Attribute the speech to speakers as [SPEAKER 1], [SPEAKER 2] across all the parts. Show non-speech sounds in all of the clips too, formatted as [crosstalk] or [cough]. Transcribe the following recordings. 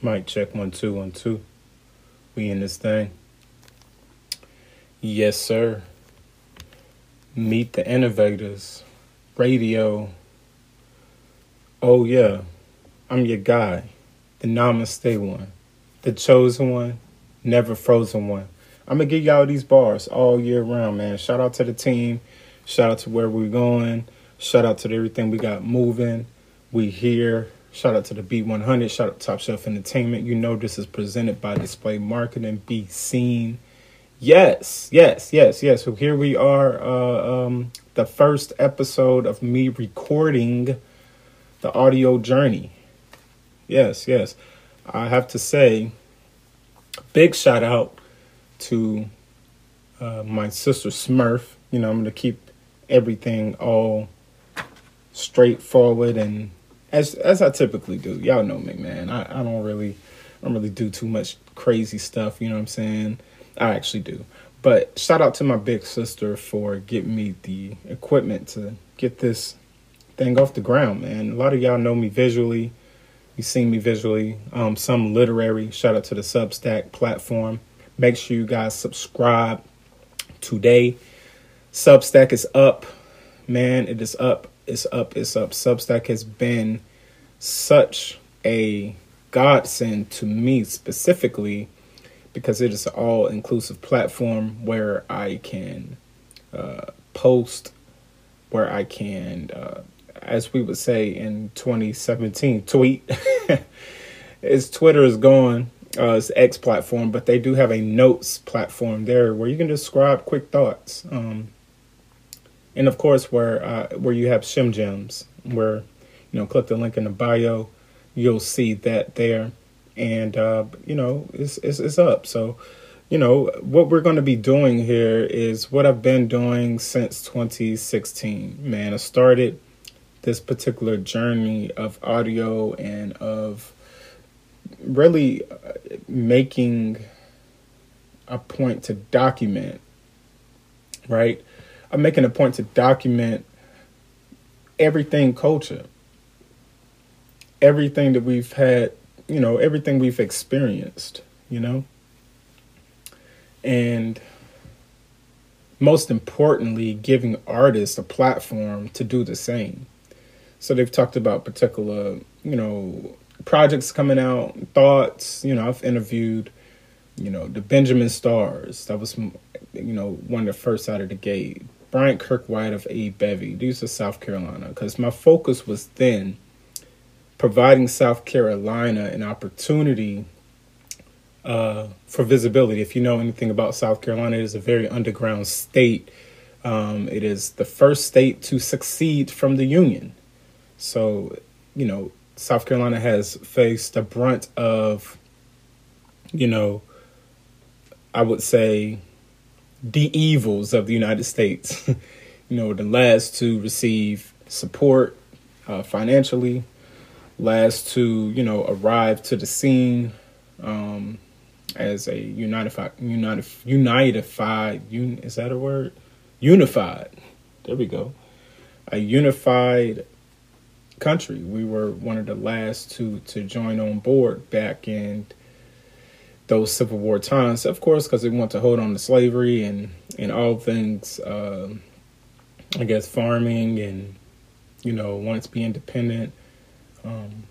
[SPEAKER 1] Mic check one two one two. We in this thing. Yes, sir. Meet the innovators. Radio. Oh yeah. I'm your guy. The namaste one. The chosen one. Never frozen one. I'm gonna give y'all these bars all year round, man. Shout out to the team. Shout out to where we're going. Shout out to everything we got moving. We here Shout out to the B100. Shout out to Top Shelf Entertainment. You know this is presented by Display Marketing. Be seen. Yes, yes, yes, yes. So here we are, uh, um, the first episode of me recording the audio journey. Yes, yes. I have to say, big shout out to uh, my sister Smurf. You know, I'm going to keep everything all straightforward and as as I typically do. Y'all know me, man. I, I don't really I don't really do too much crazy stuff, you know what I'm saying? I actually do. But shout out to my big sister for getting me the equipment to get this thing off the ground, man. A lot of y'all know me visually. You seen me visually. Um, some literary. Shout out to the Substack platform. Make sure you guys subscribe today. Substack is up. Man, it is up it's up, it's up. Substack has been such a godsend to me specifically because it is an all inclusive platform where I can uh, post, where I can, uh, as we would say in 2017, tweet. [laughs] As Twitter is gone, uh, it's X platform, but they do have a notes platform there where you can describe quick thoughts. Um, and of course where uh, where you have Shem gems where you know click the link in the bio you'll see that there. And uh, you know it's, it's, it's up. So you know what we're going to be doing here is what i've been doing since 2016 man. I started this particular journey of audio and of really uh, making a point to document right I'm making a point to document everything culture, everything that we've had, you know, everything we've experienced, you know, and most importantly, giving artists a platform to do the same. So they've talked about particular, you know, projects coming out, thoughts. You know, I've interviewed, you know, the Benjamin Stars. That was, you know, one of the first out of the gate. Bryant Kirkwood of A. Bevy. These are South Carolina. Because my focus was then providing South Carolina an opportunity uh, for visibility. If you know anything about South Carolina, it is a very underground state. Um, it is the first state to succeed from the Union. So, you know, South Carolina has faced the brunt of, you know, I would say the evils of the United States. [laughs] you know, the last to receive support uh, financially, last to you know arrive to the scene um, as a unified, united, unified. Un, is that a word? Unified. There we go. A unified country. We were one of the last to to join on board back in those Civil War times, of course, because they want to hold on to slavery and and all things, uh, I guess, farming and you know, wanted to be independent. Um,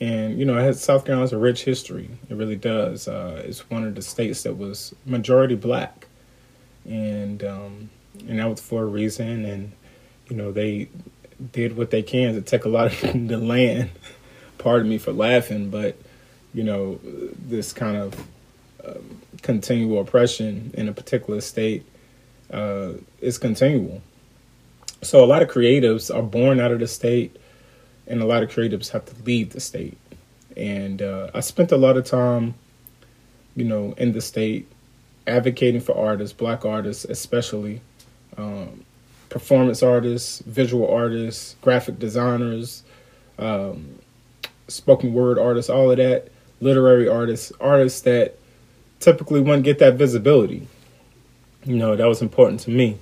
[SPEAKER 1] and you know, has, South Carolina's a rich history. It really does. Uh, it's one of the states that was majority black, and um, and that was for a reason. And you know, they did what they can to take a lot of [laughs] the land. Pardon me for laughing, but you know, this kind of um, continual oppression in a particular state uh, is continual. So a lot of creatives are born out of the state, and a lot of creatives have to leave the state. And uh, I spent a lot of time, you know, in the state advocating for artists, black artists especially, um, performance artists, visual artists, graphic designers, um, spoken word artists, all of that literary artists, artists that typically wouldn't get that visibility. You know, that was important to me.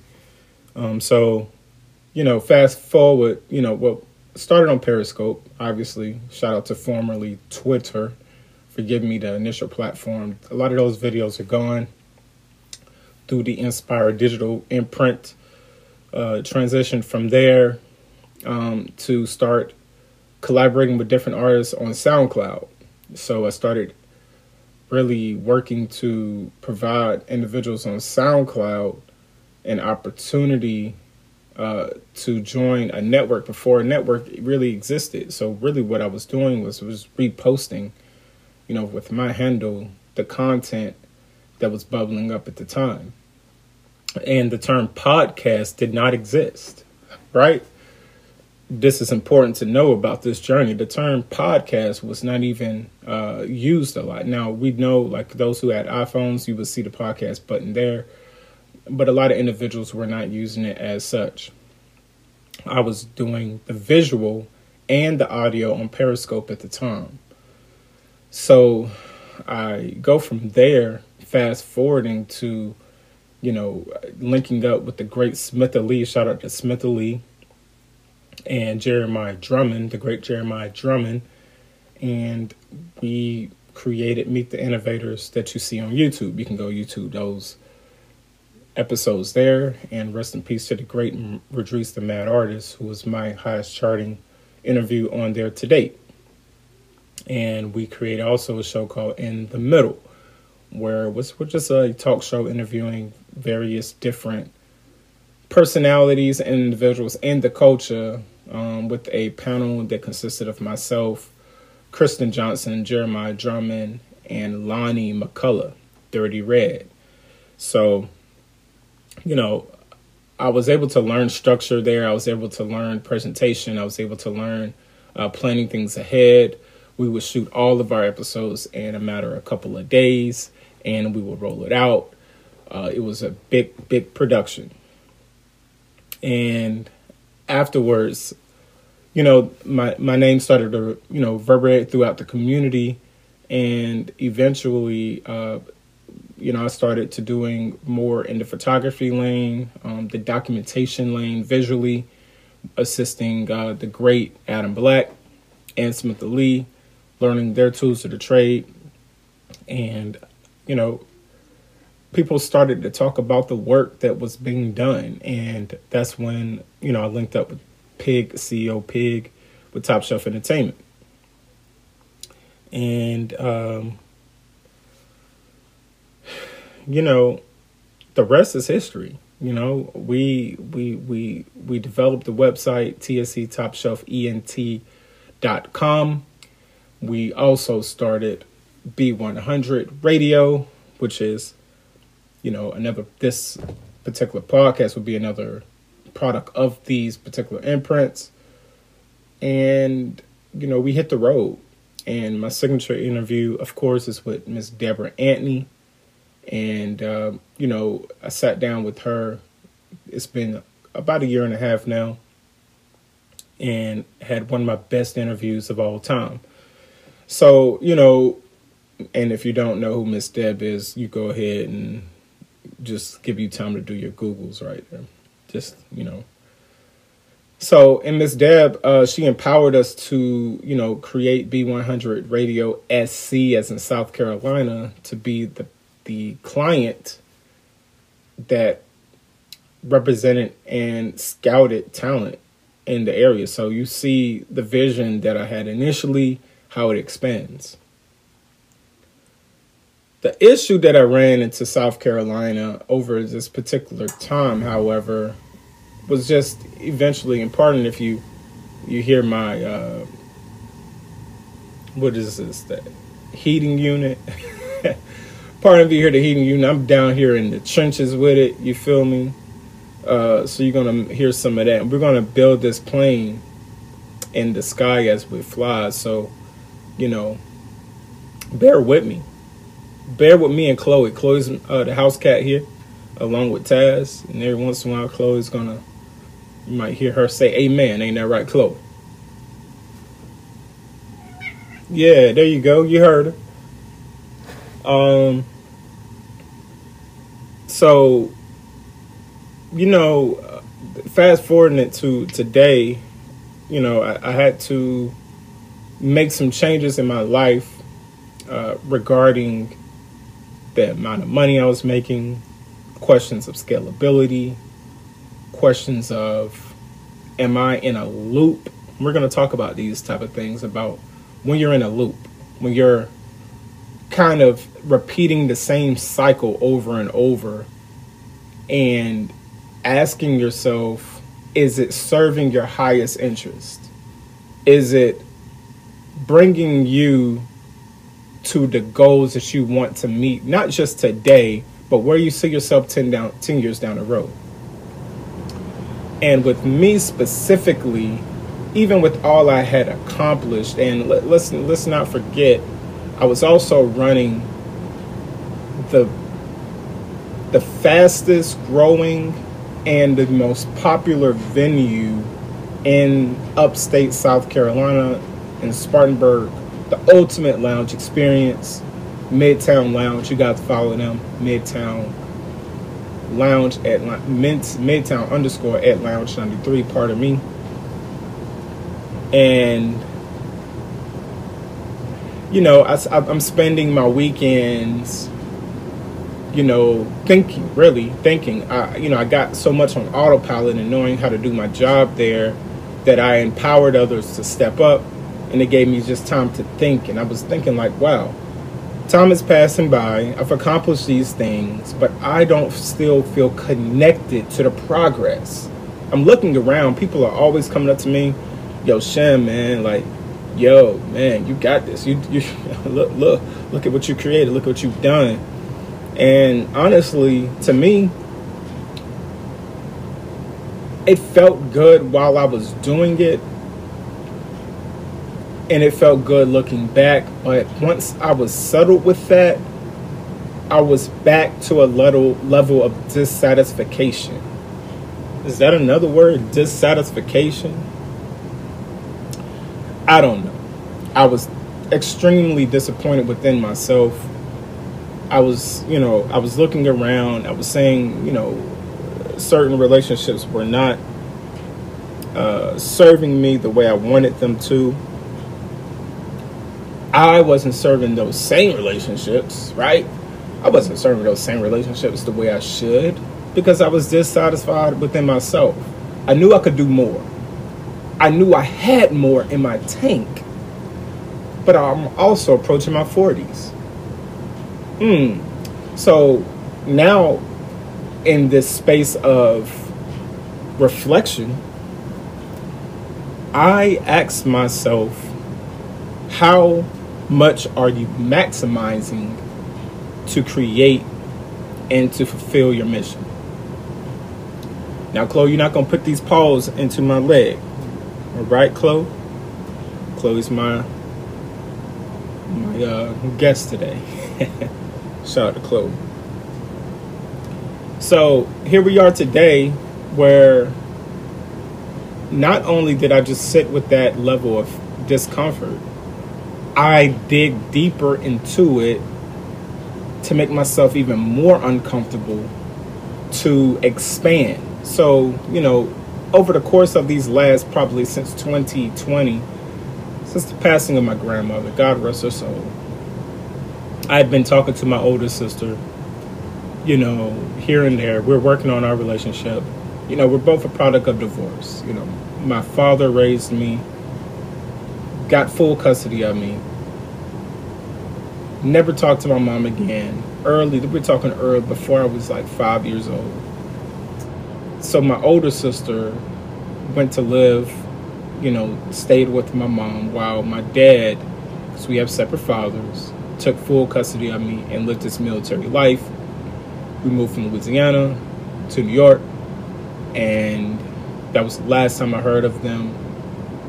[SPEAKER 1] Um, so, you know, fast forward, you know, well, started on Periscope, obviously. Shout out to formerly Twitter for giving me the initial platform. A lot of those videos are gone through the Inspire Digital imprint. Uh, transition from there um, to start collaborating with different artists on SoundCloud. So I started really working to provide individuals on SoundCloud an opportunity uh, to join a network before a network really existed. So really, what I was doing was was reposting, you know, with my handle the content that was bubbling up at the time, and the term podcast did not exist, right? This is important to know about this journey. The term podcast was not even uh, used a lot. Now we know, like those who had iPhones, you would see the podcast button there but a lot of individuals were not using it as such. I was doing the visual and the audio on Periscope at the time. So I go from there, fast forwarding to, you know, linking up with the great Smith Lee. Shout out to Smith Ali and Jeremiah Drummond, the great Jeremiah Drummond. And we created Meet the Innovators that you see on YouTube. You can go YouTube those episodes there. And rest in peace to the great Redrice the Mad Artist, who was my highest charting interview on there to date. And we created also a show called In the Middle, where it was just a talk show interviewing various different personalities and individuals in the culture um, with a panel that consisted of myself, Kristen Johnson, Jeremiah Drummond, and Lonnie McCullough, Dirty Red. So you know, I was able to learn structure there. I was able to learn presentation. I was able to learn uh, planning things ahead. We would shoot all of our episodes in a matter of a couple of days, and we would roll it out. Uh, it was a big, big production. And afterwards, you know, my my name started to you know reverberate throughout the community, and eventually, uh, you know, I started to doing more in the photography lane, um, the documentation lane, visually assisting uh, the great Adam Black and Smith lee learning their tools of the trade. And, you know, people started to talk about the work that was being done. And that's when, you know, I linked up with Pig, CEO Pig, with Top Shelf Entertainment. And, um, you know, the rest is history. You know, we we we we developed the website TSE Top Shelf ENT.com. We also started B100 Radio, which is, you know, another this particular podcast would be another product of these particular imprints. And, you know, we hit the road. And my signature interview, of course, is with Miss Deborah Antony and uh, you know I sat down with her. It's been about a year and a half now, and had one of my best interviews of all time. So you know, and if you don't know who Miss Deb is, you go ahead and just give you time to do your googles right there. Just you know. So, and Miss Deb, uh, she empowered us to, you know, create B100 Radio SC, as in South Carolina, to be the the client that represented and scouted talent in the area. So you see the vision that I had initially, how it expands. The issue that I ran into South Carolina over this particular time, however, was just eventually important. If you you hear my uh, what is this that heating unit [laughs] part of you hear the heating unit. I'm down here in the trenches with it. You feel me? Uh, so you're gonna hear some of that. We're gonna build this plane in the sky as we fly. So, you know, bear with me. Bear with me and Chloe. Chloe's uh, the house cat here, along with Taz. And every once in a while, Chloe's gonna. You might hear her say "Amen." Ain't that right, Chloe? Yeah, there you go. You heard her. Um, so, you know, fast forwarding it to today, you know, I, I had to make some changes in my life uh, regarding the amount of money I was making, questions of scalability, questions of am I in a loop? We're going to talk about these type of things about when you're in a loop, when you're kind of repeating the same cycle over and over and asking yourself is it serving your highest interest? Is it bringing you to the goals that you want to meet, not just today, but where you see yourself 10, down, 10 years down the road? And with me specifically, even with all I had accomplished, and let, let's, let's not forget, I was also running the the fastest growing and the most popular venue in upstate South Carolina in Spartanburg, the ultimate lounge experience, Midtown Lounge. You got to follow them, Midtown Lounge at Mid, Midtown underscore at Lounge 93, pardon me. And, you know, I, I'm spending my weekends you know, thinking, really thinking. I, you know, I got so much on autopilot and knowing how to do my job there that I empowered others to step up and it gave me just time to think. And I was thinking, like, wow, time is passing by. I've accomplished these things, but I don't still feel connected to the progress. I'm looking around. People are always coming up to me, yo, Shem, man, like, yo, man, you got this. You, you [laughs] look, look, look at what you created. Look what you've done and honestly, to me, it felt good while I was doing it. And it felt good looking back. But once I was settled with that, I was back to a level level of dissatisfaction. Is that another word? Dissatisfaction? I don't know. I was extremely disappointed within myself I was, you know, I was looking around. I was saying, you know, certain relationships were not uh, serving me the way I wanted them to. I wasn't serving those same relationships, right? I wasn't serving those same relationships the way I should because I was dissatisfied within myself. I knew I could do more. I knew I had more in my tank. But I'm also approaching my 40s. Hmm. So now, in this space of reflection, I ask myself, how much are you maximizing to create and to fulfill your mission? Now, Chloe, you're not going to put these paws into my leg. All right, Chloe? Chloe's my, my uh, guest today. [laughs] Shout out to Chloe. So here we are today where not only did I just sit with that level of discomfort, I dig deeper into it to make myself even more uncomfortable to expand. So, you know, over the course of these last probably since 2020, since the passing of my grandmother, God rest her soul, I had been talking to my older sister, you know, here and there. We're working on our relationship. You know, we're both a product of divorce. You know, my father raised me, got full custody of me, never talked to my mom again. Early, we're talking early, before I was like five years old. So my older sister went to live, you know, stayed with my mom while my dad, because we have separate fathers, took full custody of me and lived his military life. We moved from Louisiana to New York, and that was the last time I heard of them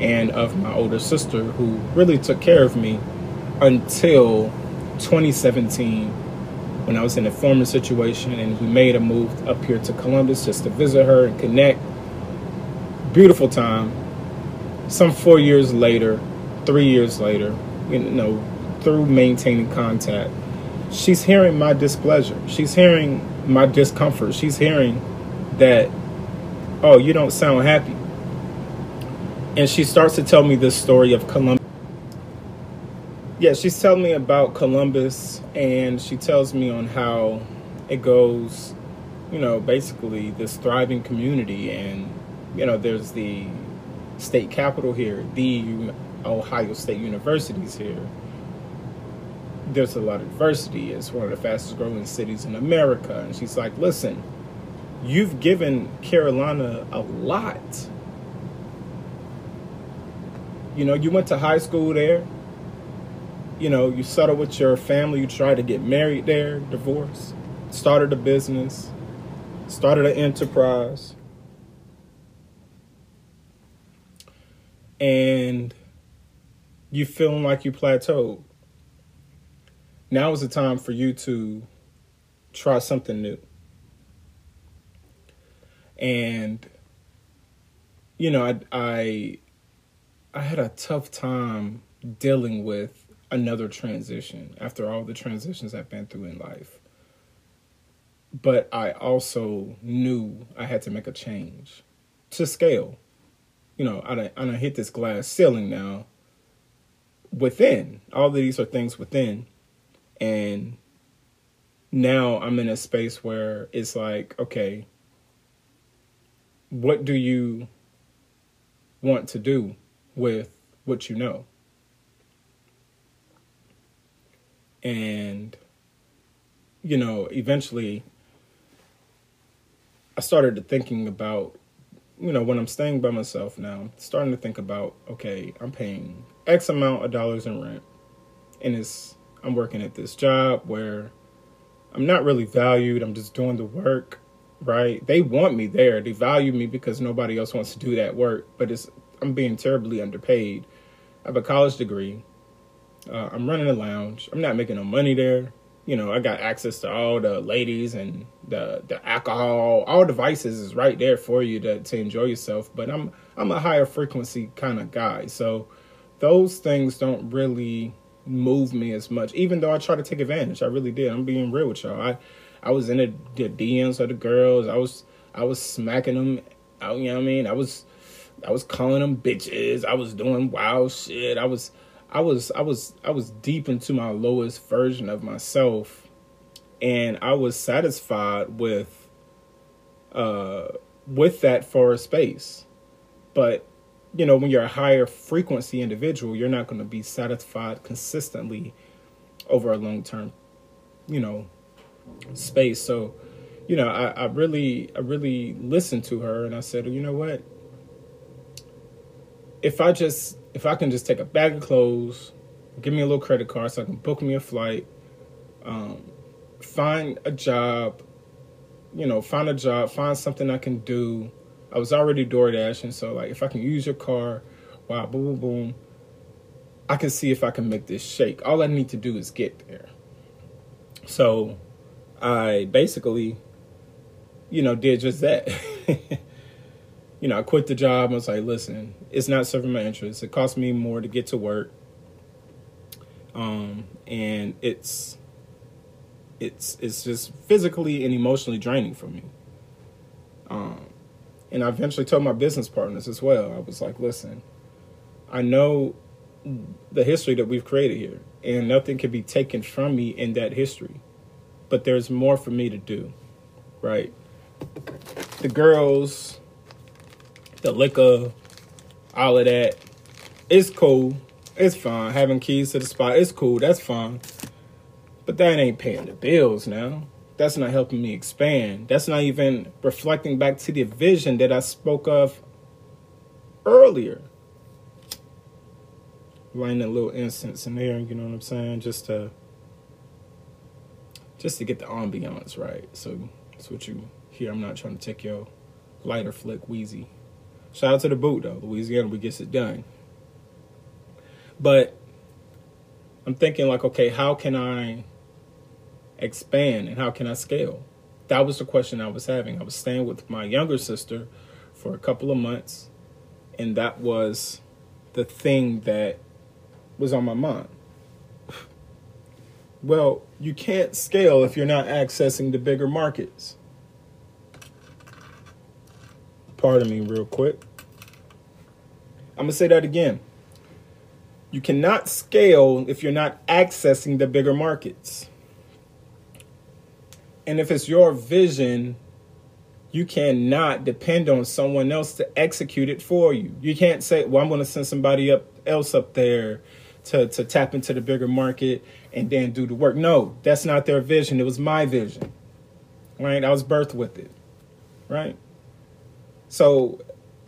[SPEAKER 1] and of my older sister, who really took care of me until 2017 when I was in a former situation and we made a move up here to Columbus just to visit her and connect. Beautiful time. Some four years later, three years later, you know, through maintaining contact, she's hearing my displeasure. She's hearing my discomfort. She's hearing that, oh, you don't sound happy. And she starts to tell me this story of Columbus. yeah, she's telling me about Columbus, and she tells me on how it goes. You know, basically this thriving community, and you know, there's the state capital here, the Ohio State University's here. There's a lot of diversity. It's one of the fastest growing cities in America. And she's like, listen, you've given Carolina a lot. You know, you went to high school there. You know, you settled with your family. You tried to get married there, divorced, started a business, started an enterprise. And you feeling like you plateaued. Now is the time for you to try something new. And you know, I I I had a tough time dealing with another transition after all the transitions I've been through in life. But I also knew I had to make a change to scale. You know, I I hit this glass ceiling now within. All of these are things within. And now I'm in a space where it's like, okay, what do you want to do with what you know? And, you know, eventually I started thinking about, you know, when I'm staying by myself now, I'm starting to think about, okay, I'm paying X amount of dollars in rent. And it's I'm working at this job where I'm not really valued. I'm just doing the work, right? They want me there. They value me because nobody else wants to do that work, but it's I'm being terribly underpaid. I have a college degree. Uh, I'm running a lounge. I'm not making no money there. You know, I got access to all the ladies and the the alcohol, all devices is right there for you to to enjoy yourself. But I'm I'm a higher frequency kind of guy, so those things don't really move me as much. Even though I try to take advantage, I really did. I'm being real with y'all. I I was in the, the DMs of the girls. I was I was smacking them. Out, you know what I mean? I was I was calling them bitches. I was doing wild shit. I was I was I was I was deep into my lowest version of myself and I was satisfied with uh with that for a space. But you know, when you're a higher frequency individual, you're not going to be satisfied consistently over a long term, you know, space. So, you know, I, I really, I really listened to her and I said, you know what? If I just, if I can just take a bag of clothes, give me a little credit card so I can book me a flight, um, find a job, you know, find a job, find something I can do I was already door dashing, so like if I can use your car, wow, boom, boom, boom, I can see if I can make this shake. All I need to do is get there. So I basically, you know, did just that. [laughs] you know, I quit the job. I was like, listen, it's not serving my interests. It costs me more to get to work. Um, and it's it's it's just physically and emotionally draining for me. Um, and I eventually told my business partners as well. I was like, listen, I know the history that we've created here, and nothing can be taken from me in that history. But there's more for me to do, right? The girls, the liquor, all of that, it's cool. It's fine. Having keys to the spot, it's cool. That's fine. But that ain't paying the bills now that's not helping me expand. That's not even reflecting back to the vision that I spoke of earlier. Lighting a little incense in there, you know what I'm saying? Just to just to get the ambiance right. So that's what you hear. I'm not trying to take your lighter flick wheezy. Shout out to the boot though. Louisiana we gets it done. But I'm thinking like, okay, how can I expand and how can I scale? That was the question I was having. I was staying with my younger sister for a couple of months, and that was the thing that was on my mind. Well, you can't scale if you're not accessing the bigger markets. Pardon me, real quick. I'm going to say that again. You cannot scale if you're not accessing the bigger markets. And if it's your vision, you cannot depend on someone else to execute it for you. You can't say, "Well, I'm going to send somebody up else up there to to tap into the bigger market and then do the work." No, that's not their vision. It was my vision. Right? I was birthed with it. Right? So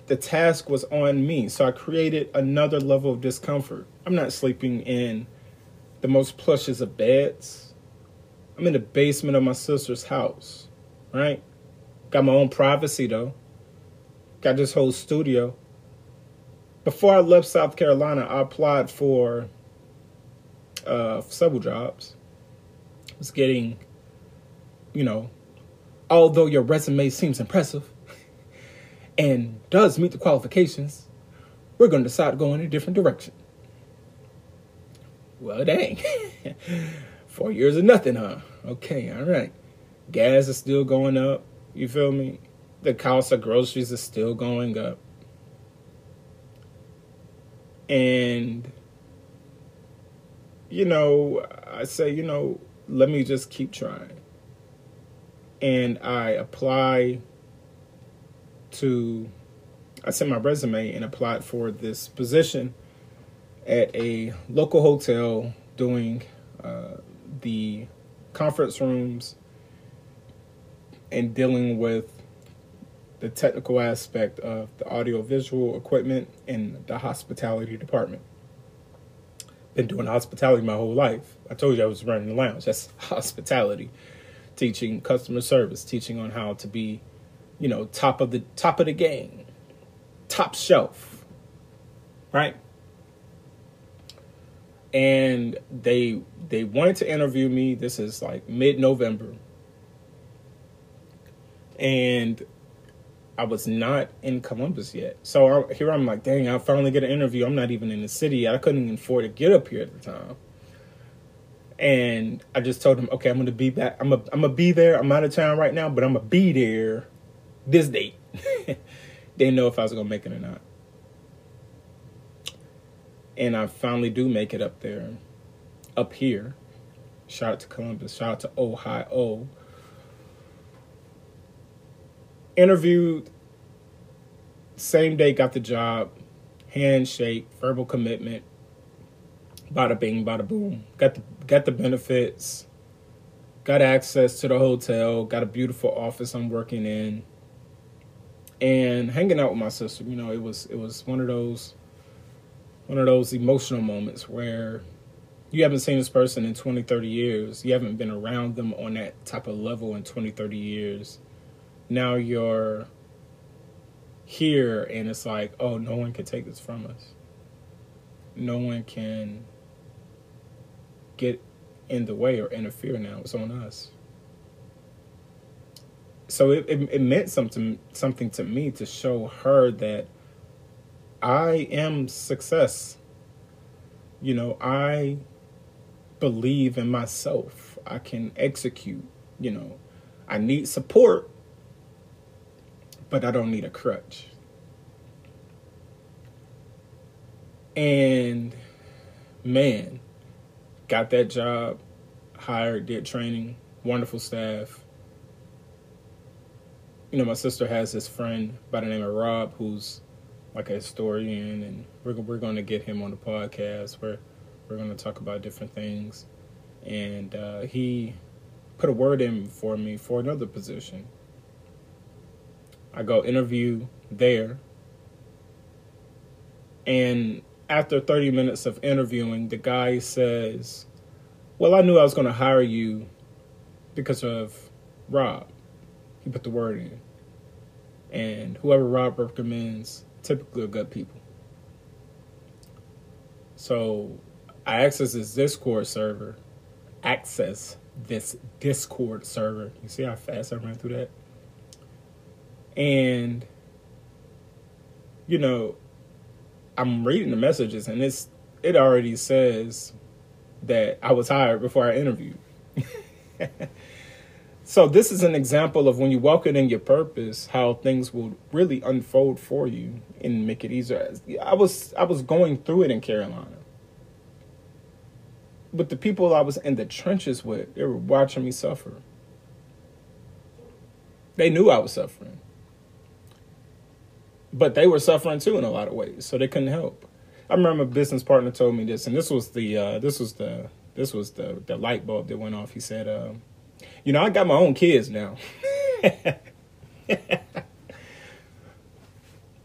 [SPEAKER 1] the task was on me. So I created another level of discomfort. I'm not sleeping in the most plushes of beds. I'm in the basement of my sister's house, right? Got my own privacy though. Got this whole studio. Before I left South Carolina, I applied for uh, several jobs. I was getting, you know, although your resume seems impressive, and does meet the qualifications, we're going to decide to go in a different direction. Well, dang. [laughs] Four years of nothing, huh? Okay, all right. Gas is still going up. You feel me? The cost of groceries is still going up. And, you know, I say, you know, let me just keep trying. And I apply to I sent my resume and applied for this position at a local hotel doing uh, the conference rooms and dealing with the technical aspect of the audiovisual equipment in the hospitality department. Been doing hospitality my whole life. I told you I was running the lounge. That's [laughs] hospitality. Teaching customer service, teaching on how to be you know, top of the top of the game, top shelf, right? And they they wanted to interview me. This is like mid November, and I was not in Columbus yet. So I, here I'm like, dang, I finally get an interview. I'm not even in the city. I couldn't even afford to get up here at the time. And I just told him, okay, I'm gonna be back. I'm a, I'm gonna be there. I'm out of town right now, but I'm gonna be there this date. [laughs] Didn't know if I was gonna make it or not. And I finally do make it up there, up here. Shout out to Columbus. Shout out to Ohio. Interviewed. Same day, got the job. Handshake, verbal commitment. Bada bing, bada boom. Got the got the benefits. Got access to the hotel. Got a beautiful office I'm working in and hanging out with my sister you know it was it was one of those one of those emotional moments where you haven't seen this person in 20 30 years. You haven't been around them on that type of level in 20 30 years. Now you're here and it's like oh no one can take this from us. No one can get in the way or interfere now. It's on us so it, it, it meant something something to me to show her that I am success. You know, I believe in myself. I can execute. You know, I need support, but I don't need a crutch. And man, got that job, hired, did training, wonderful staff you know, my sister has this friend by the name of Rob who's like a historian, and we're we're going to get him on the podcast where we're going to talk about different things. And uh, he put a word in for me for another position. I go interview there, and after 30 minutes of interviewing, the guy says, Well, I knew I was going to hire you because of Rob. He put the word in and whoever Rob recommends typically are good people. So I access this Discord server, access this Discord server. You see how fast I ran through that? And you know, I'm reading the messages and it's it already says that I was hired before I interviewed. [laughs] So this is an example of when you walk it in your purpose, how things will really unfold for you and make it easier. I was I was going through it in Carolina. but the people I was in the trenches with, they were watching me suffer. They knew I was suffering. But they were suffering too in a lot of ways, so they couldn't help. I remember a business partner told me this, and this was the uh, this was the this was the the light bulb that went off. He said, uh, "You know, I got my own kids now." [laughs]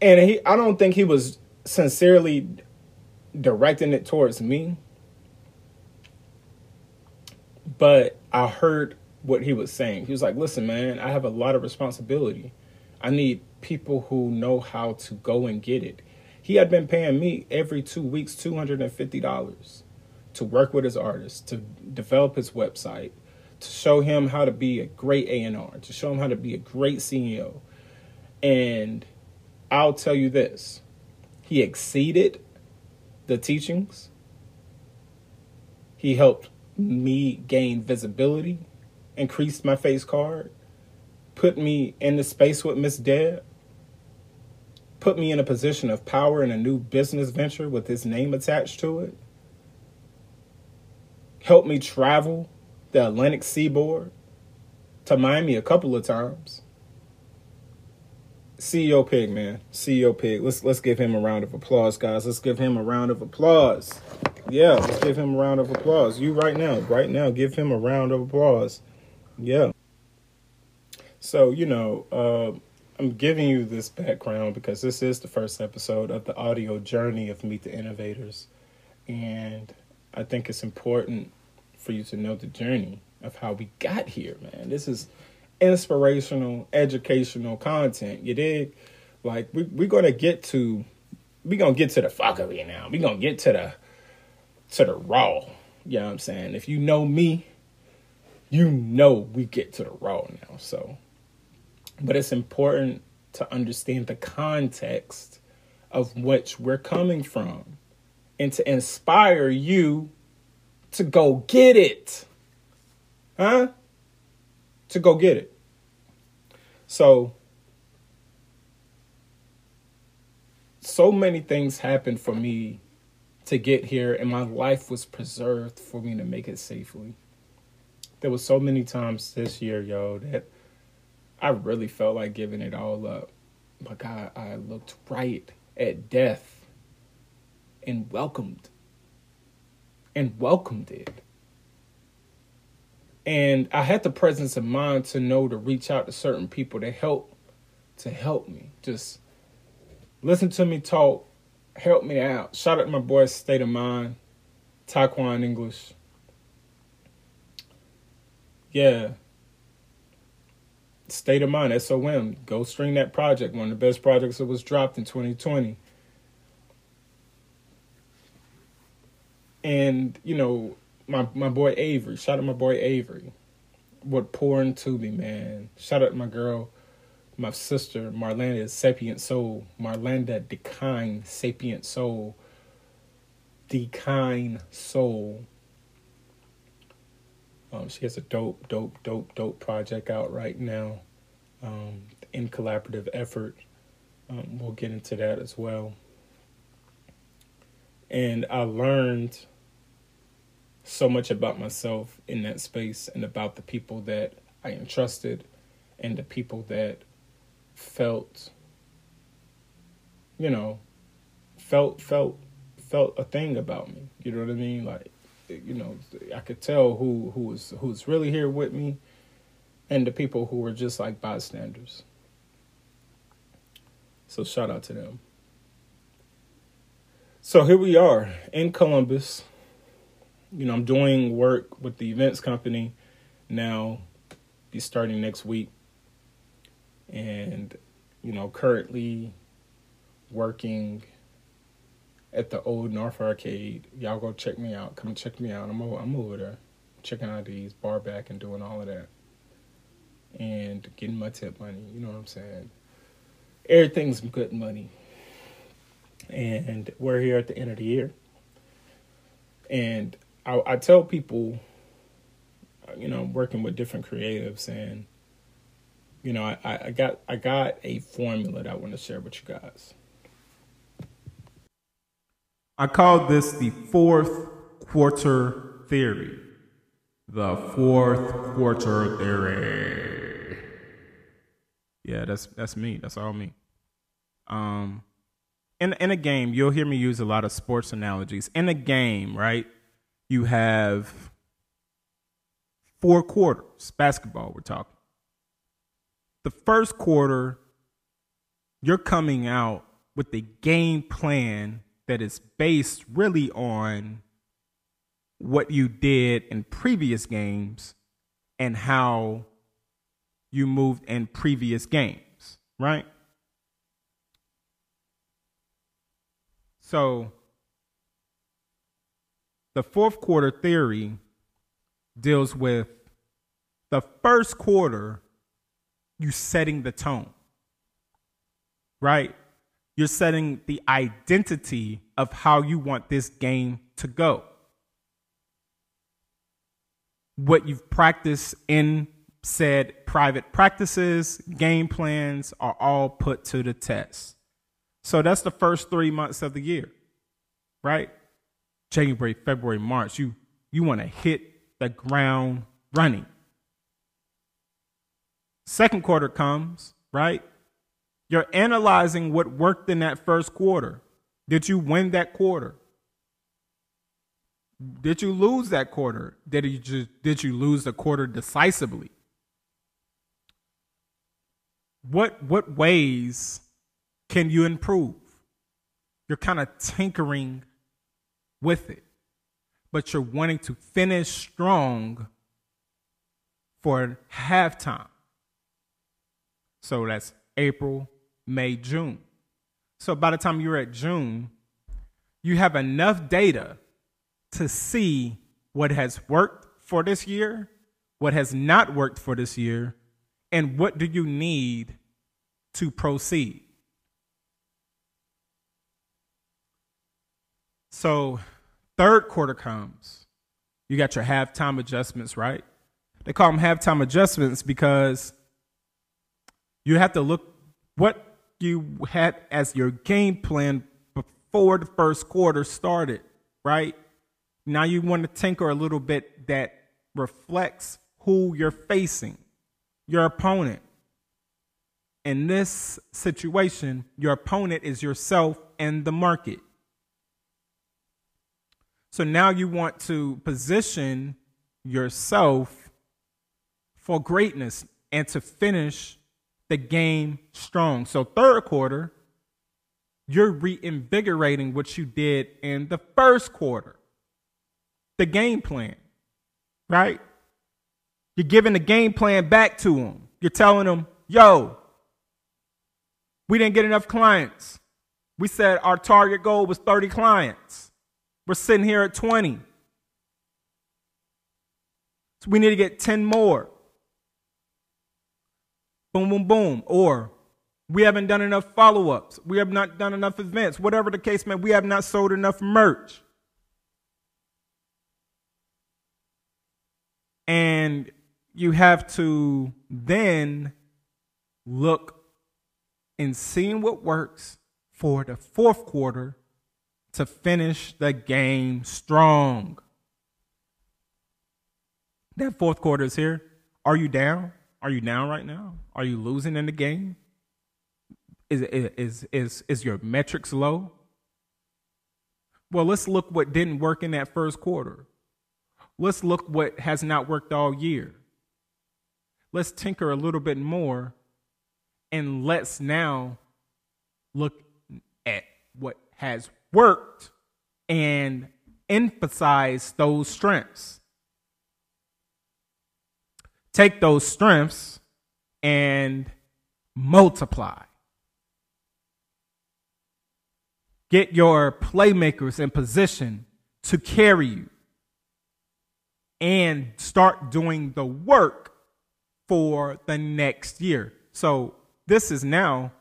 [SPEAKER 1] and he, I don't think he was sincerely directing it towards me, but I heard what he was saying. He was like, "Listen, man, I have a lot of responsibility. I need people who know how to go and get it." He had been paying me every two weeks two hundred and fifty dollars to work with his artist, to develop his website, to show him how to be a great A&R, to show him how to be a great CEO. And I'll tell you this, he exceeded the teachings. He helped me gain visibility, increased my face card, put me in the space with Miss Deb, put me in a position of power in a new business venture with his name attached to it, helped me travel the Atlantic seaboard to Miami a couple of times. CEO Pig, man. CEO Pig. Let's let's give him a round of applause, guys. Let's give him a round of applause. Yeah, let's give him a round of applause. You right now, right now, give him a round of applause. Yeah. So, you know, uh, I'm giving you this background because this is the first episode of the audio journey of Meet the Innovators. And I think it's important for you to know the journey of how we got here, man. This is inspirational, educational content. You dig? Like we we're gonna get to we gonna get to the fuckery now. we gonna get to the to the raw. You know what I'm saying? If you know me, you know we get to the raw now. So but it's important to understand the context of which we're coming from and to inspire you to go get it. Huh? To go get it. So, so many things happened for me to get here, and my life was preserved for me to make it safely. There was so many times this year, yo, that I really felt like giving it all up. But God, I looked right at death and welcomed and welcomed it. And I had the presence of mind to know to reach out to certain people to help to help me. Just listen to me talk, help me out. Shout out to my boy State of Mind, Taekwon English. Yeah. State of Mind, SOM. Go string that project. One of the best projects that was dropped in 2020. And, you know, my my boy Avery, shout out my boy Avery, would pour into me, man. Shout out my girl, my sister Marlanda Sapient Soul, Marlanda Decine Sapient Soul, Decine Soul. Um, she has a dope, dope, dope, dope project out right now, um, in collaborative effort. Um, we'll get into that as well. And I learned so much about myself in that space and about the people that I entrusted and the people that felt you know felt felt felt a thing about me. You know what i mean? Like you know i could tell who who was who's really here with me and the people who were just like bystanders. So shout out to them so here we are in columbus you know, I'm doing work with the events company now, be starting next week. And, you know, currently working at the old North Arcade. Y'all go check me out. Come check me out. I'm over, I'm over there checking out these bar back and doing all of that. And getting my tip money. You know what I'm saying? Everything's good money. And we're here at the end of the year. And I, I tell people, you know, I'm working with different creatives, and you know, I, I got I got a formula that I want to share with you guys. I call this the fourth quarter theory. The fourth quarter theory. Yeah, that's that's me. That's all me. Um, in in a game, you'll hear me use a lot of sports analogies. In a game, right? You have four quarters. Basketball, we're talking. The first quarter, you're coming out with a game plan that is based really on what you did in previous games and how you moved in previous games, right? So, the fourth quarter theory deals with the first quarter, you setting the tone, right? You're setting the identity of how you want this game to go. What you've practiced in said private practices, game plans are all put to the test. So that's the first three months of the year, right? January, February, March. You you want to hit the ground running. Second quarter comes, right? You're analyzing what worked in that first quarter. Did you win that quarter? Did you lose that quarter? Did you just, did you lose the quarter decisively? What what ways can you improve? You're kind of tinkering with it but you're wanting to finish strong for halftime. So that's April, May, June. So by the time you're at June, you have enough data to see what has worked for this year, what has not worked for this year, and what do you need to proceed. So Third quarter comes. You got your halftime adjustments, right? They call them halftime adjustments because you have to look what you had as your game plan before the first quarter started, right? Now you want to tinker a little bit that reflects who you're facing, your opponent. In this situation, your opponent is yourself and the market. So now you want to position yourself for greatness and to finish the game strong. So, third quarter, you're reinvigorating what you did in the first quarter, the game plan, right? You're giving the game plan back to them. You're telling them, yo, we didn't get enough clients. We said our target goal was 30 clients. We're sitting here at 20. So we need to get 10 more. Boom, boom, boom. Or we haven't done enough follow ups. We have not done enough events. Whatever the case may be, we have not sold enough merch. And you have to then look and seeing what works for the fourth quarter to finish the game strong. That fourth quarter is here. Are you down? Are you down right now? Are you losing in the game? Is, is, is, is your metrics low? Well, let's look what didn't work in that first quarter. Let's look what has not worked all year. Let's tinker a little bit more and let's now look at what has worked and emphasize those strengths. Take those strengths and multiply. Get your playmakers in position to carry you and start doing the work for the next year. So, this is now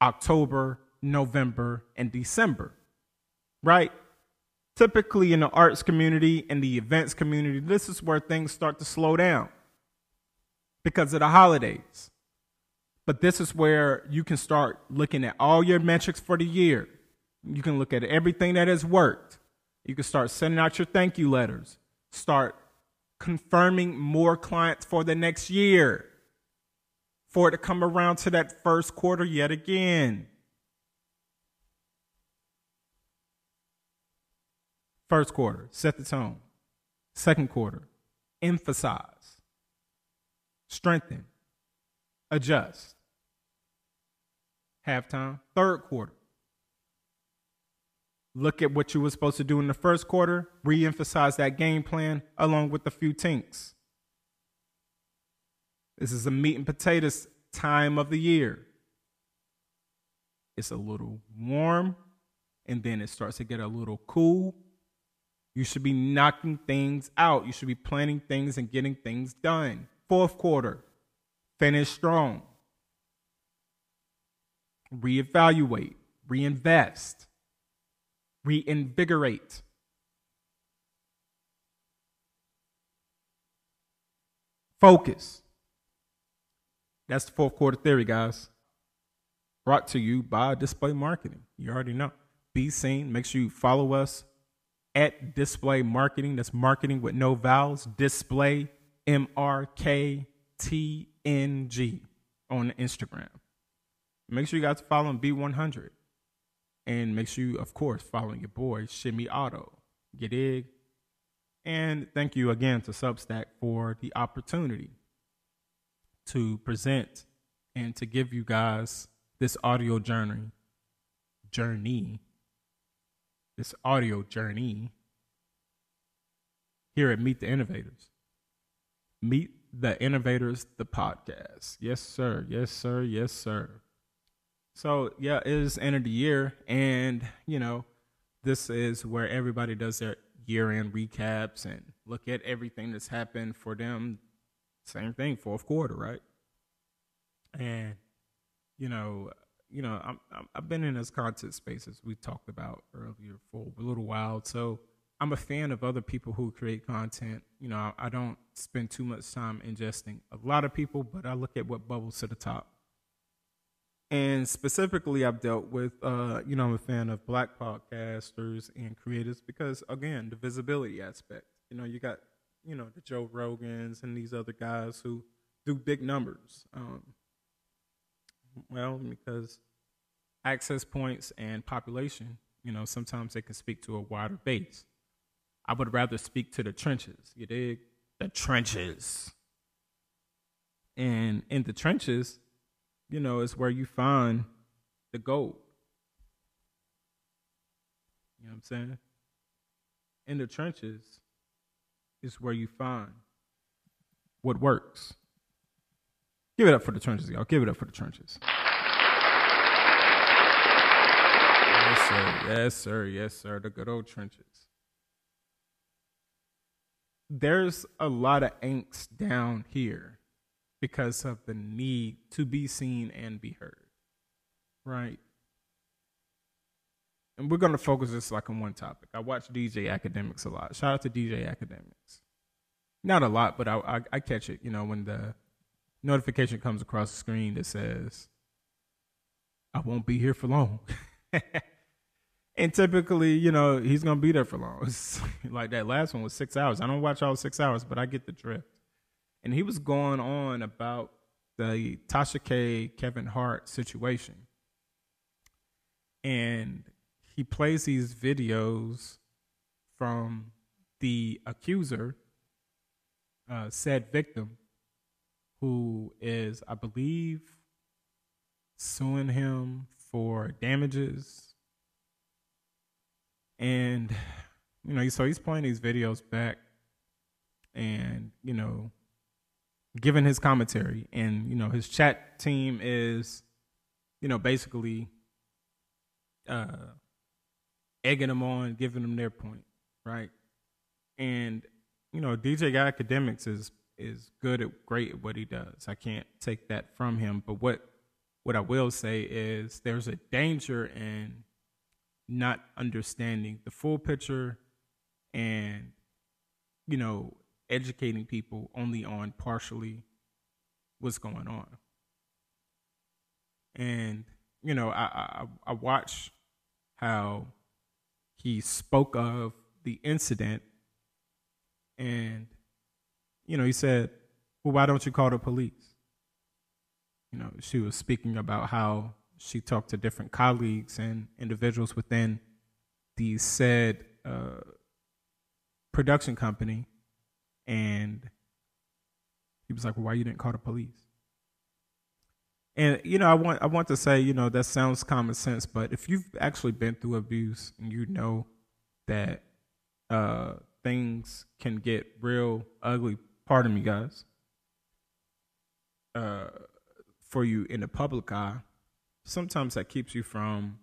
[SPEAKER 1] October November, and December, right? Typically, in the arts community and the events community, this is where things start to slow down because of the holidays. But this is where you can start looking at all your metrics for the year. You can look at everything that has worked. You can start sending out your thank you letters. start confirming more clients for the next year for it to come around to that first quarter yet again. First quarter, set the tone. Second quarter, emphasize, strengthen, adjust. Halftime, third quarter. Look at what you were supposed to do in the first quarter, re emphasize that game plan along with a few tinks. This is a meat and potatoes time of the year. It's a little warm, and then it starts to get a little cool. You should be knocking things out. You should be planning things and getting things done. Fourth quarter, finish strong. Reevaluate, reinvest, reinvigorate. Focus. That's the fourth quarter theory, guys. Brought to you by Display Marketing. You already know. Be seen. Make sure you follow us at Display Marketing. That's marketing with no vowels. Display M R K T N G on Instagram. Make sure you guys follow BE100. And make sure you, of course, following your boy, Shimmy Auto. Get it? And thank you again to Substack for the opportunity to present and to give you guys this audio journey journey this audio journey here at Meet the Innovators. Meet the Innovators, the podcast. Yes, sir. Yes, sir. Yes, sir. So, yeah, it is end of the year. And, you know, this is where everybody does their year end recaps and look at everything that's happened for them. Same thing, fourth quarter, right? And, you know, you know, I'm, i have been in this content space as we talked about earlier for a little while. So I'm a fan of other people who create content. You know, I, I don't spend too much time ingesting a lot of people, but I look at what bubbles to the top. And specifically, I've dealt with, uh, you know, I'm a fan of black podcasters and creators because, again, the visibility aspect. You know, you got, you know, the Joe Rogans and these other guys who do big numbers. Um, well, because access points and population, you know, sometimes they can speak to a wider base. I would rather speak to the trenches. You dig? The trenches. And in the trenches, you know, is where you find the gold. You know what I'm saying? In the trenches is where you find what works. Give it up for the trenches, y'all. Give it up for the trenches. Yes, sir. Yes, sir. Yes, sir. The good old trenches. There's a lot of angst down here because of the need to be seen and be heard. Right? And we're going to focus this like on one topic. I watch DJ Akademiks a lot. Shout out to DJ Akademiks. Not a lot, but I, I, I catch it, you know, when the notification comes across the screen that says, I won't be here for long. [laughs] and typically, you know, he's to be there for long. [laughs] like that last one was six hours. I don't watch all six hours, but I get the drift. And he was going on about the Tasha K, Kevin Hart situation. And he plays these videos from the accuser, uh, said victim, who is, I believe, suing him for damages. And, you know, so he's playing these videos back and, you know, giving his commentary. And, you know, his chat team is, you know, basically uh, egging them on, giving them their point, right? And, you know, DJ Guy Akademiks is is good at great at what he does. I can't take that from him. But what what I will say is there's a danger in not understanding the full picture and you know educating people only on partially what's going on. And you know, I I, I watch how he spoke of the incident And, you know, he said, Well, why don't you call the police? You know, she was speaking about how she talked to different colleagues and individuals within the said uh, production company. And he was like, Well, why you didn't call the police? And you know, I want I want to say, you know, that sounds common sense, but if you've actually been through abuse and you know that uh, things can get real ugly, pardon me, guys, uh, for you in the public eye, sometimes that keeps you from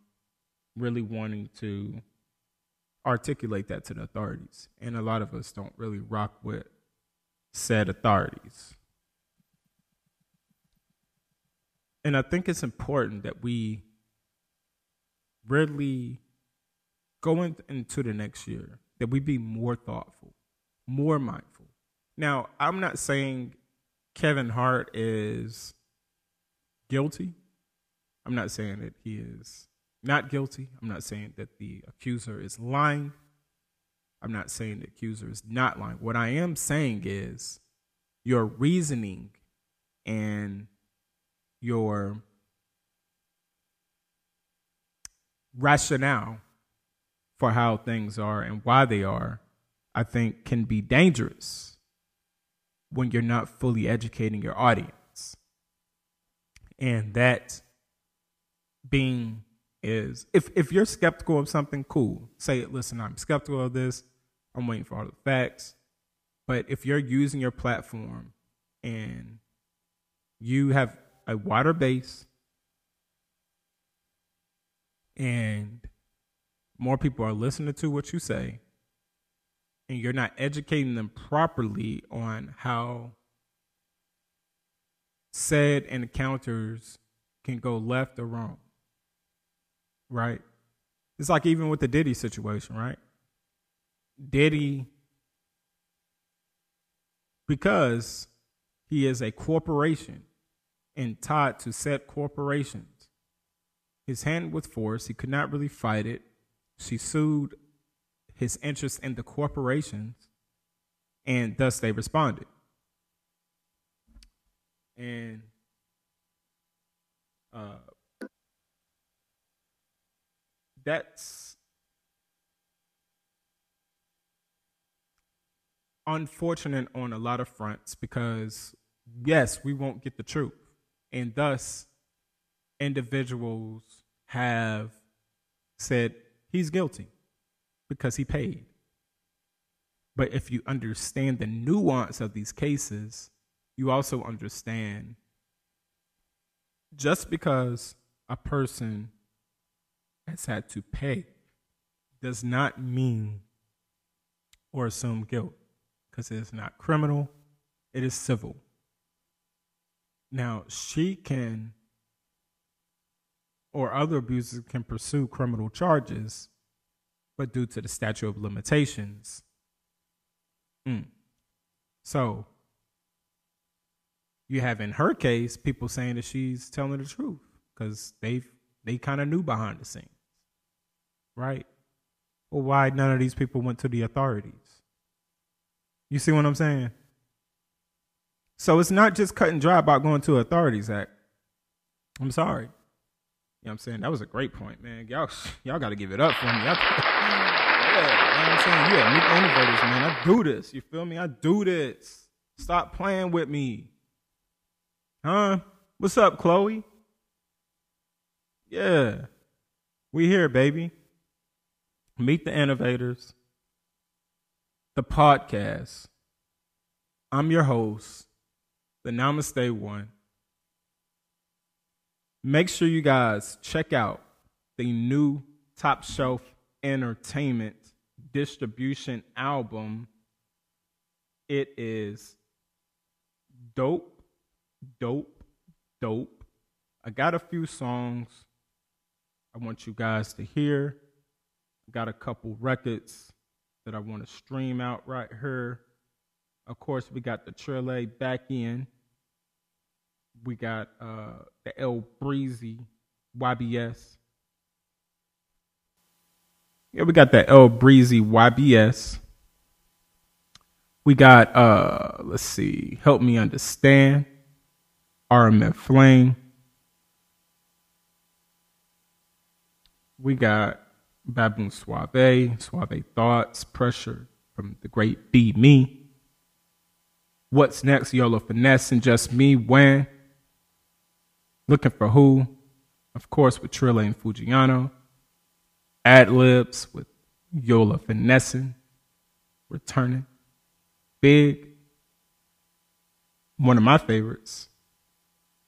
[SPEAKER 1] really wanting to articulate that to the authorities. And a lot of us don't really rock with said authorities. and I think it's important that we really going into the next year that we be more thoughtful, more mindful. Now, I'm not saying Kevin Hart is guilty. I'm not saying that he is not guilty. I'm not saying that the accuser is lying. I'm not saying the accuser is not lying. What I am saying is your reasoning and your rationale for how things are and why they are, I think can be dangerous when you're not fully educating your audience. And that being is if if you're skeptical of something, cool. Say, it, listen, I'm skeptical of this. I'm waiting for all the facts. But if you're using your platform and you have a wider base and more people are listening to what you say and you're not educating them properly on how said encounters can go left or wrong. Right? It's like even with the Diddy situation, right? Diddy, because he is a corporation, and tied to said corporations. His hand was forced, he could not really fight it. She sued his interest in the corporations, and thus they responded. And uh, that's unfortunate on a lot of fronts because, yes, we won't get the truth and thus individuals have said he's guilty because he paid. But if you understand the nuance of these cases, you also understand just because a person has had to pay does not mean or assume guilt because it is not criminal, it is civil. Now, she can, or other abusers can pursue criminal charges, but due to the statute of limitations. Mm. So, you have in her case people saying that she's telling the truth because they they kind of knew behind the scenes, right? Well, why none of these people went to the authorities? You see what I'm saying? So it's not just cut and dry about going to authorities act. I'm sorry. You know what I'm saying? That was a great point, man. Y'all [laughs] y'all gotta give it up for me. [laughs] Yeah, you know I'm saying? Yeah, meet the innovators, man. I do this. You feel me? I do this. Stop playing with me. Huh? What's up, Chloe? Yeah. We here, baby. Meet the innovators. The podcast. I'm your host the Namaste one. Make sure you guys check out the new Top Shelf Entertainment distribution album. It is dope, dope, dope. I got a few songs I want you guys to hear. I got a couple records that I want to stream out right here. Of course, we got the Trille back in. We got uh, the El Breezy YBS. Yeah, we got the El Breezy YBS. We got uh let's see, Help Me Understand, RMF Flame. We got Baboon Suave, Suave Thoughts, Pressure from the great Be Me. What's next? Yola Finesse and Just Me When. Looking for Who? Of course, with Trilla and Fujiano. Ad Libs with Yola Finessing. Returning. Big. One of my favorites.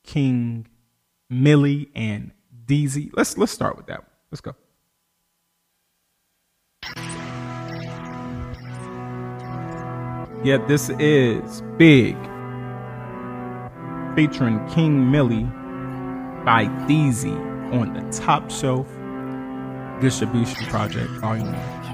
[SPEAKER 1] King Millie and Deezy. Let's let's start with that one. Let's go. Yeah, this is Big featuring King Millie by Deezy on the Top Shelf Distribution Project Volume 1.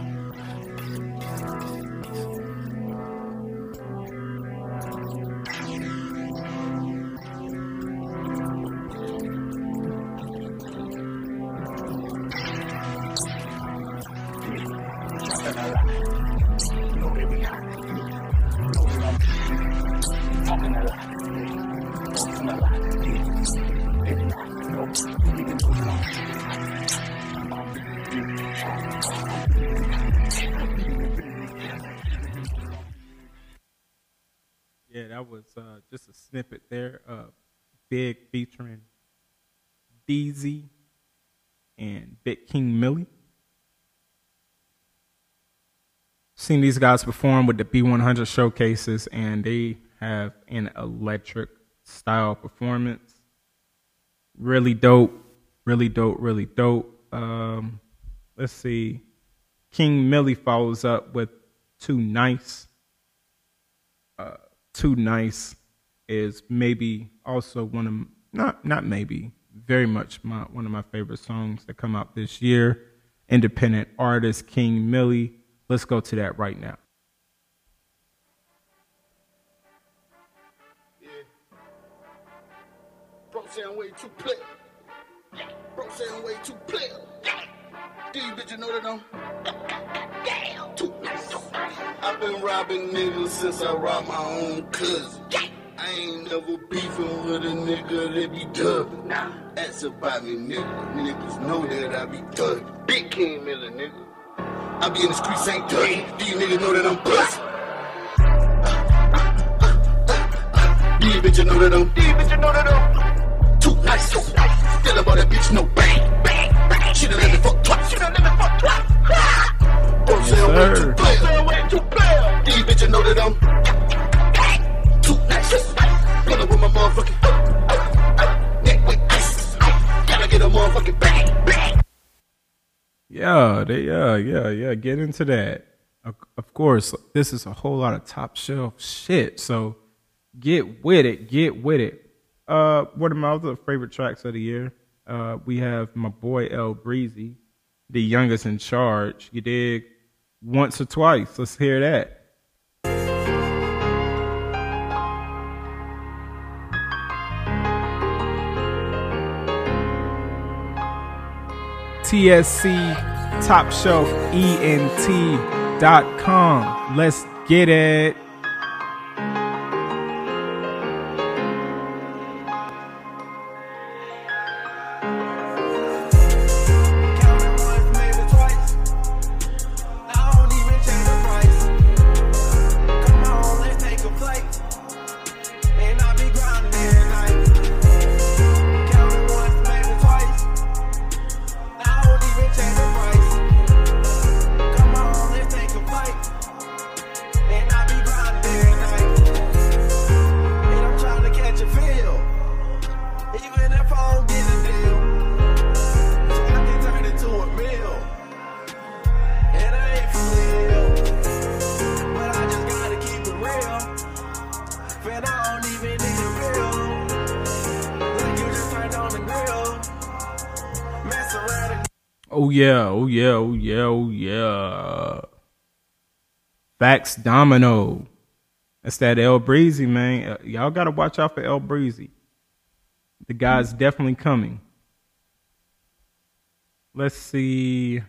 [SPEAKER 1] Seen these guys perform with the BE100 showcases, and they have an electric style performance. Really dope, really dope, really dope. Um, let's see. King Millie follows up with Too Nice. Uh, Too Nice is maybe also one of not not maybe very much my one of my favorite songs that come out this year. Independent artist King Millie Let's go to that right now.
[SPEAKER 2] Yeah. Bro saying way too player. Yeah. Bro saying way too player. Yeah. Do you know that though? Damn. Too nice. I've been robbing niggas since I robbed my own cousin. Yeah. I ain't never beefing with a nigga that be dubbing. Nah. that's about me, nigga. Niggas know that I be thugging. Big King Miller, nigga. I be in the streets ain't dirty. These niggas know that I'm bust. These bitches know that I'm. These bitches know that I'm. Too nice, too nice. Still about that bitch, no bang, bang, bang. She done let me fuck twice. She done let me fuck twice. Bro, say I'm way too player. Say I'm way too player. These bitches know that I'm. My motherfucking. Neck with. Gotta get a motherfucking bang.
[SPEAKER 1] Yeah, they yeah, yeah, yeah. Get into that. Of course, this is a whole lot of top shelf shit. So get with it, get with it. Uh, one of my other favorite tracks of the year. Uh, we have my boy El Breezy, the youngest in charge. You dig? Once or twice. Let's hear that. TSE Top Shelf ENT.com. Let's get it. Facts Domino. That's that El Breezy, man. Uh, y'all got to watch out for El Breezy. The guy's definitely coming. Let's see.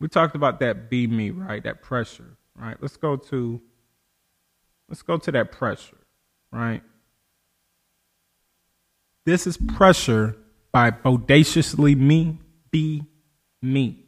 [SPEAKER 1] We talked about that Be Me, right? That pressure. right? Let's go to let's go to that pressure, right? This is pressure by bodaciously me be me.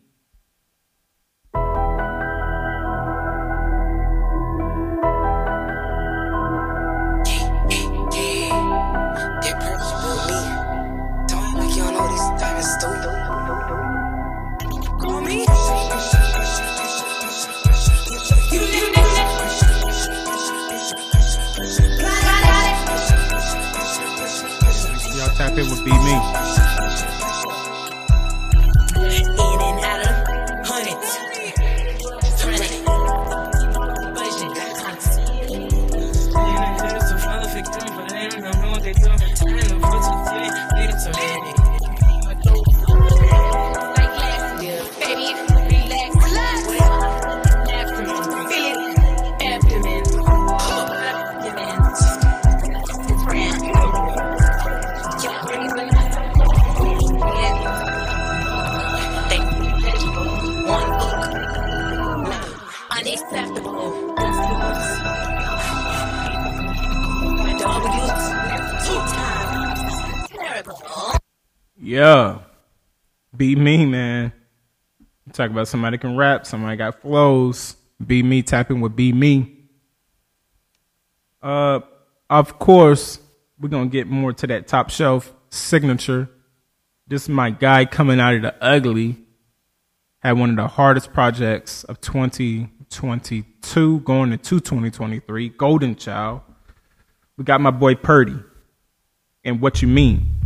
[SPEAKER 1] Yeah. Be me, man. Talk about somebody can rap, somebody got flows. Be me tapping with be me. Uh of course, we're gonna get more to that top shelf signature. This is my guy coming out of the ugly. Had one of the hardest projects of 2022 going into 2023. Golden Child. We got my boy Purdy. And what you mean?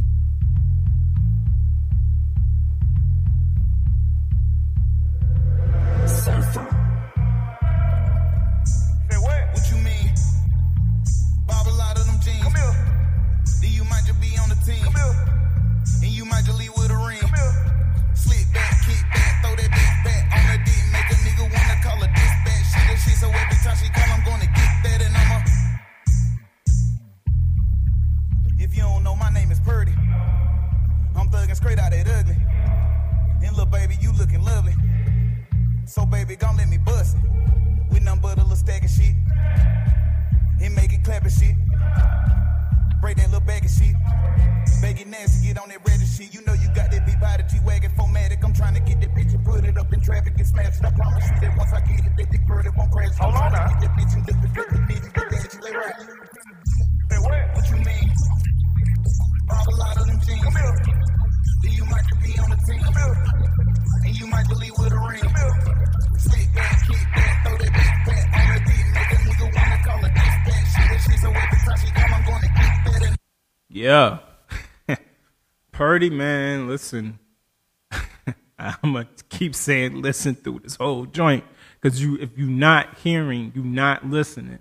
[SPEAKER 1] Keep saying listen through this whole joint. Cause you if you're not hearing, you're not listening.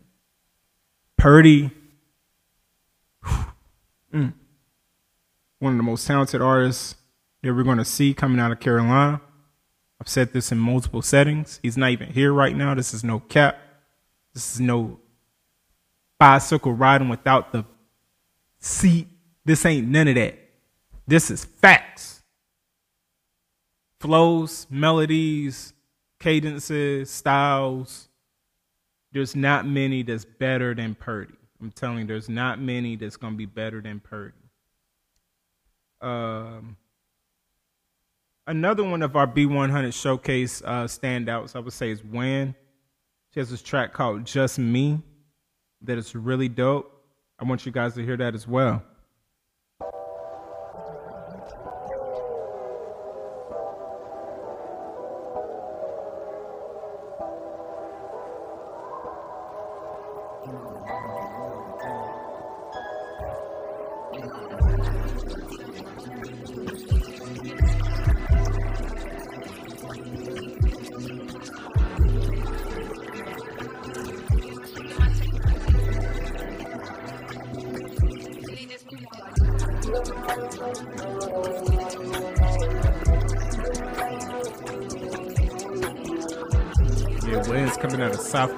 [SPEAKER 1] Purdy [sighs] mm, one of the most talented artists that we're gonna see coming out of Carolina. I've said this in multiple settings. He's not even here right now. This is no cap. This is no bicycle riding without the seat. This ain't none of that. This is facts. Flows, melodies, cadences, styles. There's not many that's better than Purdy. I'm telling you, there's not many that's gonna be better than Purdy. Um, another one of our BE100 showcase uh, standouts, I would say, is Wan. She has this track called Just Me that is really dope. I want you guys to hear that as well.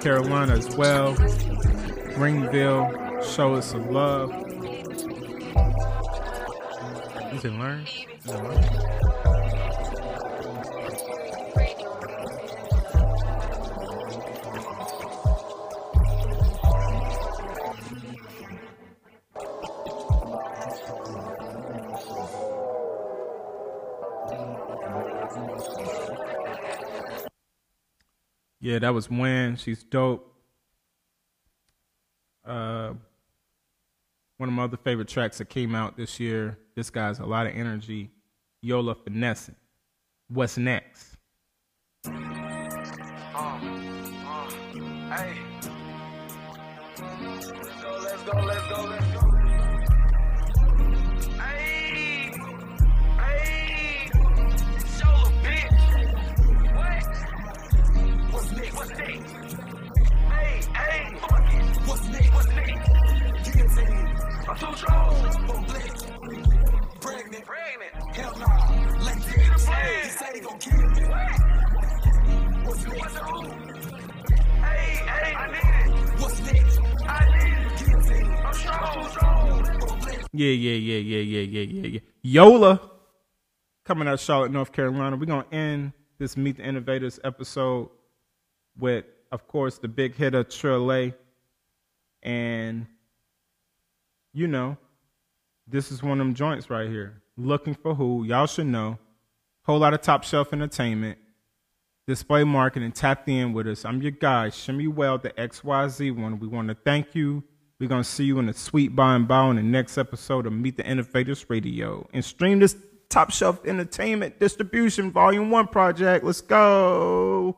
[SPEAKER 1] Carolina as well. Greenville, show us some love. You can learn. You can learn. That was when she's dope. Uh, one of my other favorite tracks that came out this year. This guy's a lot of energy. Yola finessing. What's next?
[SPEAKER 3] Hey. Let's go, let's go, let's go, let's go. I'm black. Pregnant. Pregnant. Hell. He said he gon' kill me. What? What's next? What's? Hey, hey, I need it. What's next?
[SPEAKER 1] Yeah, yeah, yeah, yeah, yeah, yeah, yeah, yeah. Yola coming out of Charlotte, North Carolina. We're gonna end this Meet the Innovators episode with, of course, the big hitter Trille. And you know, this is one of them joints right here. Looking for who? Y'all should know. Whole lot of top shelf entertainment. Display marketing tapped in with us. I'm your guy, Shimmy Well, the XYZ one. We want to thank you. We're going to see you in the sweet by and bow in the next episode of Meet the Innovators Radio. And stream this top shelf entertainment distribution volume one project. Let's go.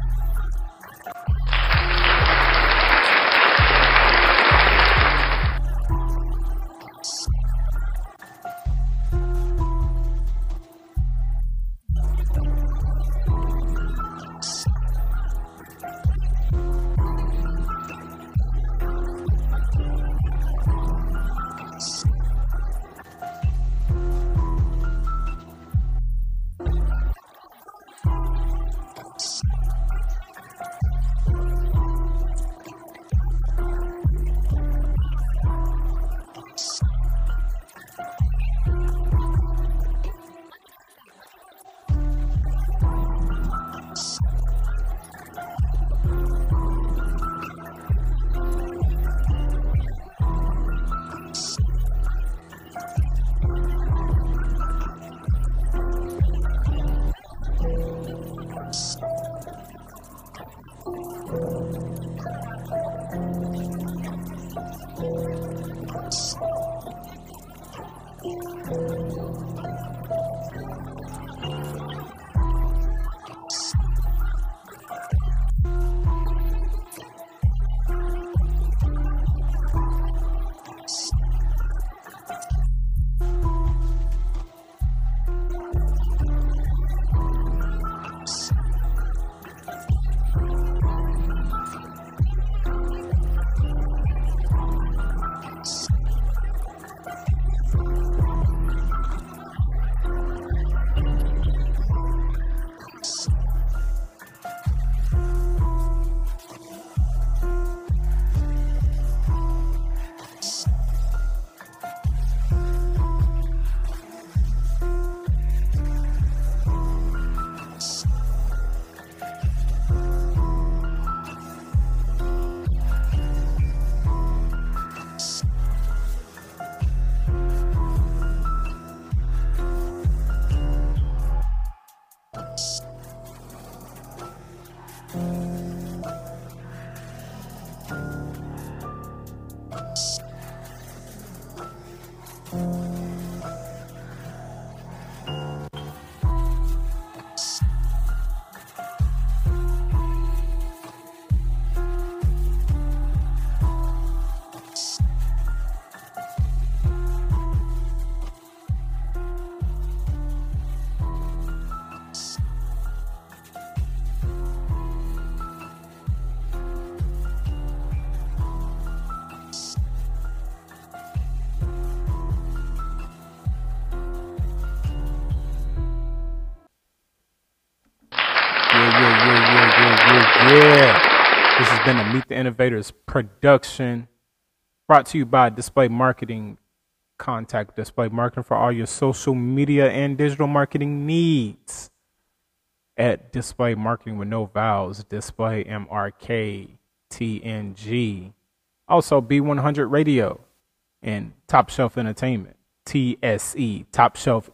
[SPEAKER 1] Innovators production brought to you by Display Marketing. Contact Display Marketing for all your social media and digital marketing needs. at Display Marketing with No Vowels, Display M R K T N G. Also, BE100 Radio and Top Shelf Entertainment, TSE, Top Shelf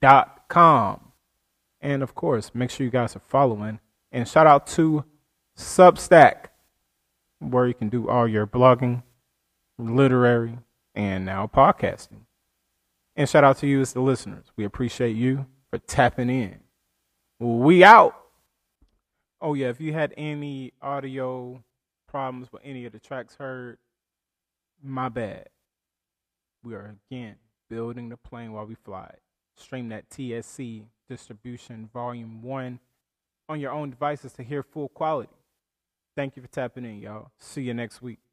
[SPEAKER 1] dot com. And of course, make sure you guys are following. And shout out to Substack, where you can do all your blogging, literary, and now podcasting. And shout out to you as the listeners. We appreciate you for tapping in. We out. Oh, yeah. If you had any audio problems with any of the tracks heard, my bad. We are again building the plane while we fly. Stream that TSE distribution volume one on your own devices to hear full quality. Thank you for tapping in, y'all. See you next week.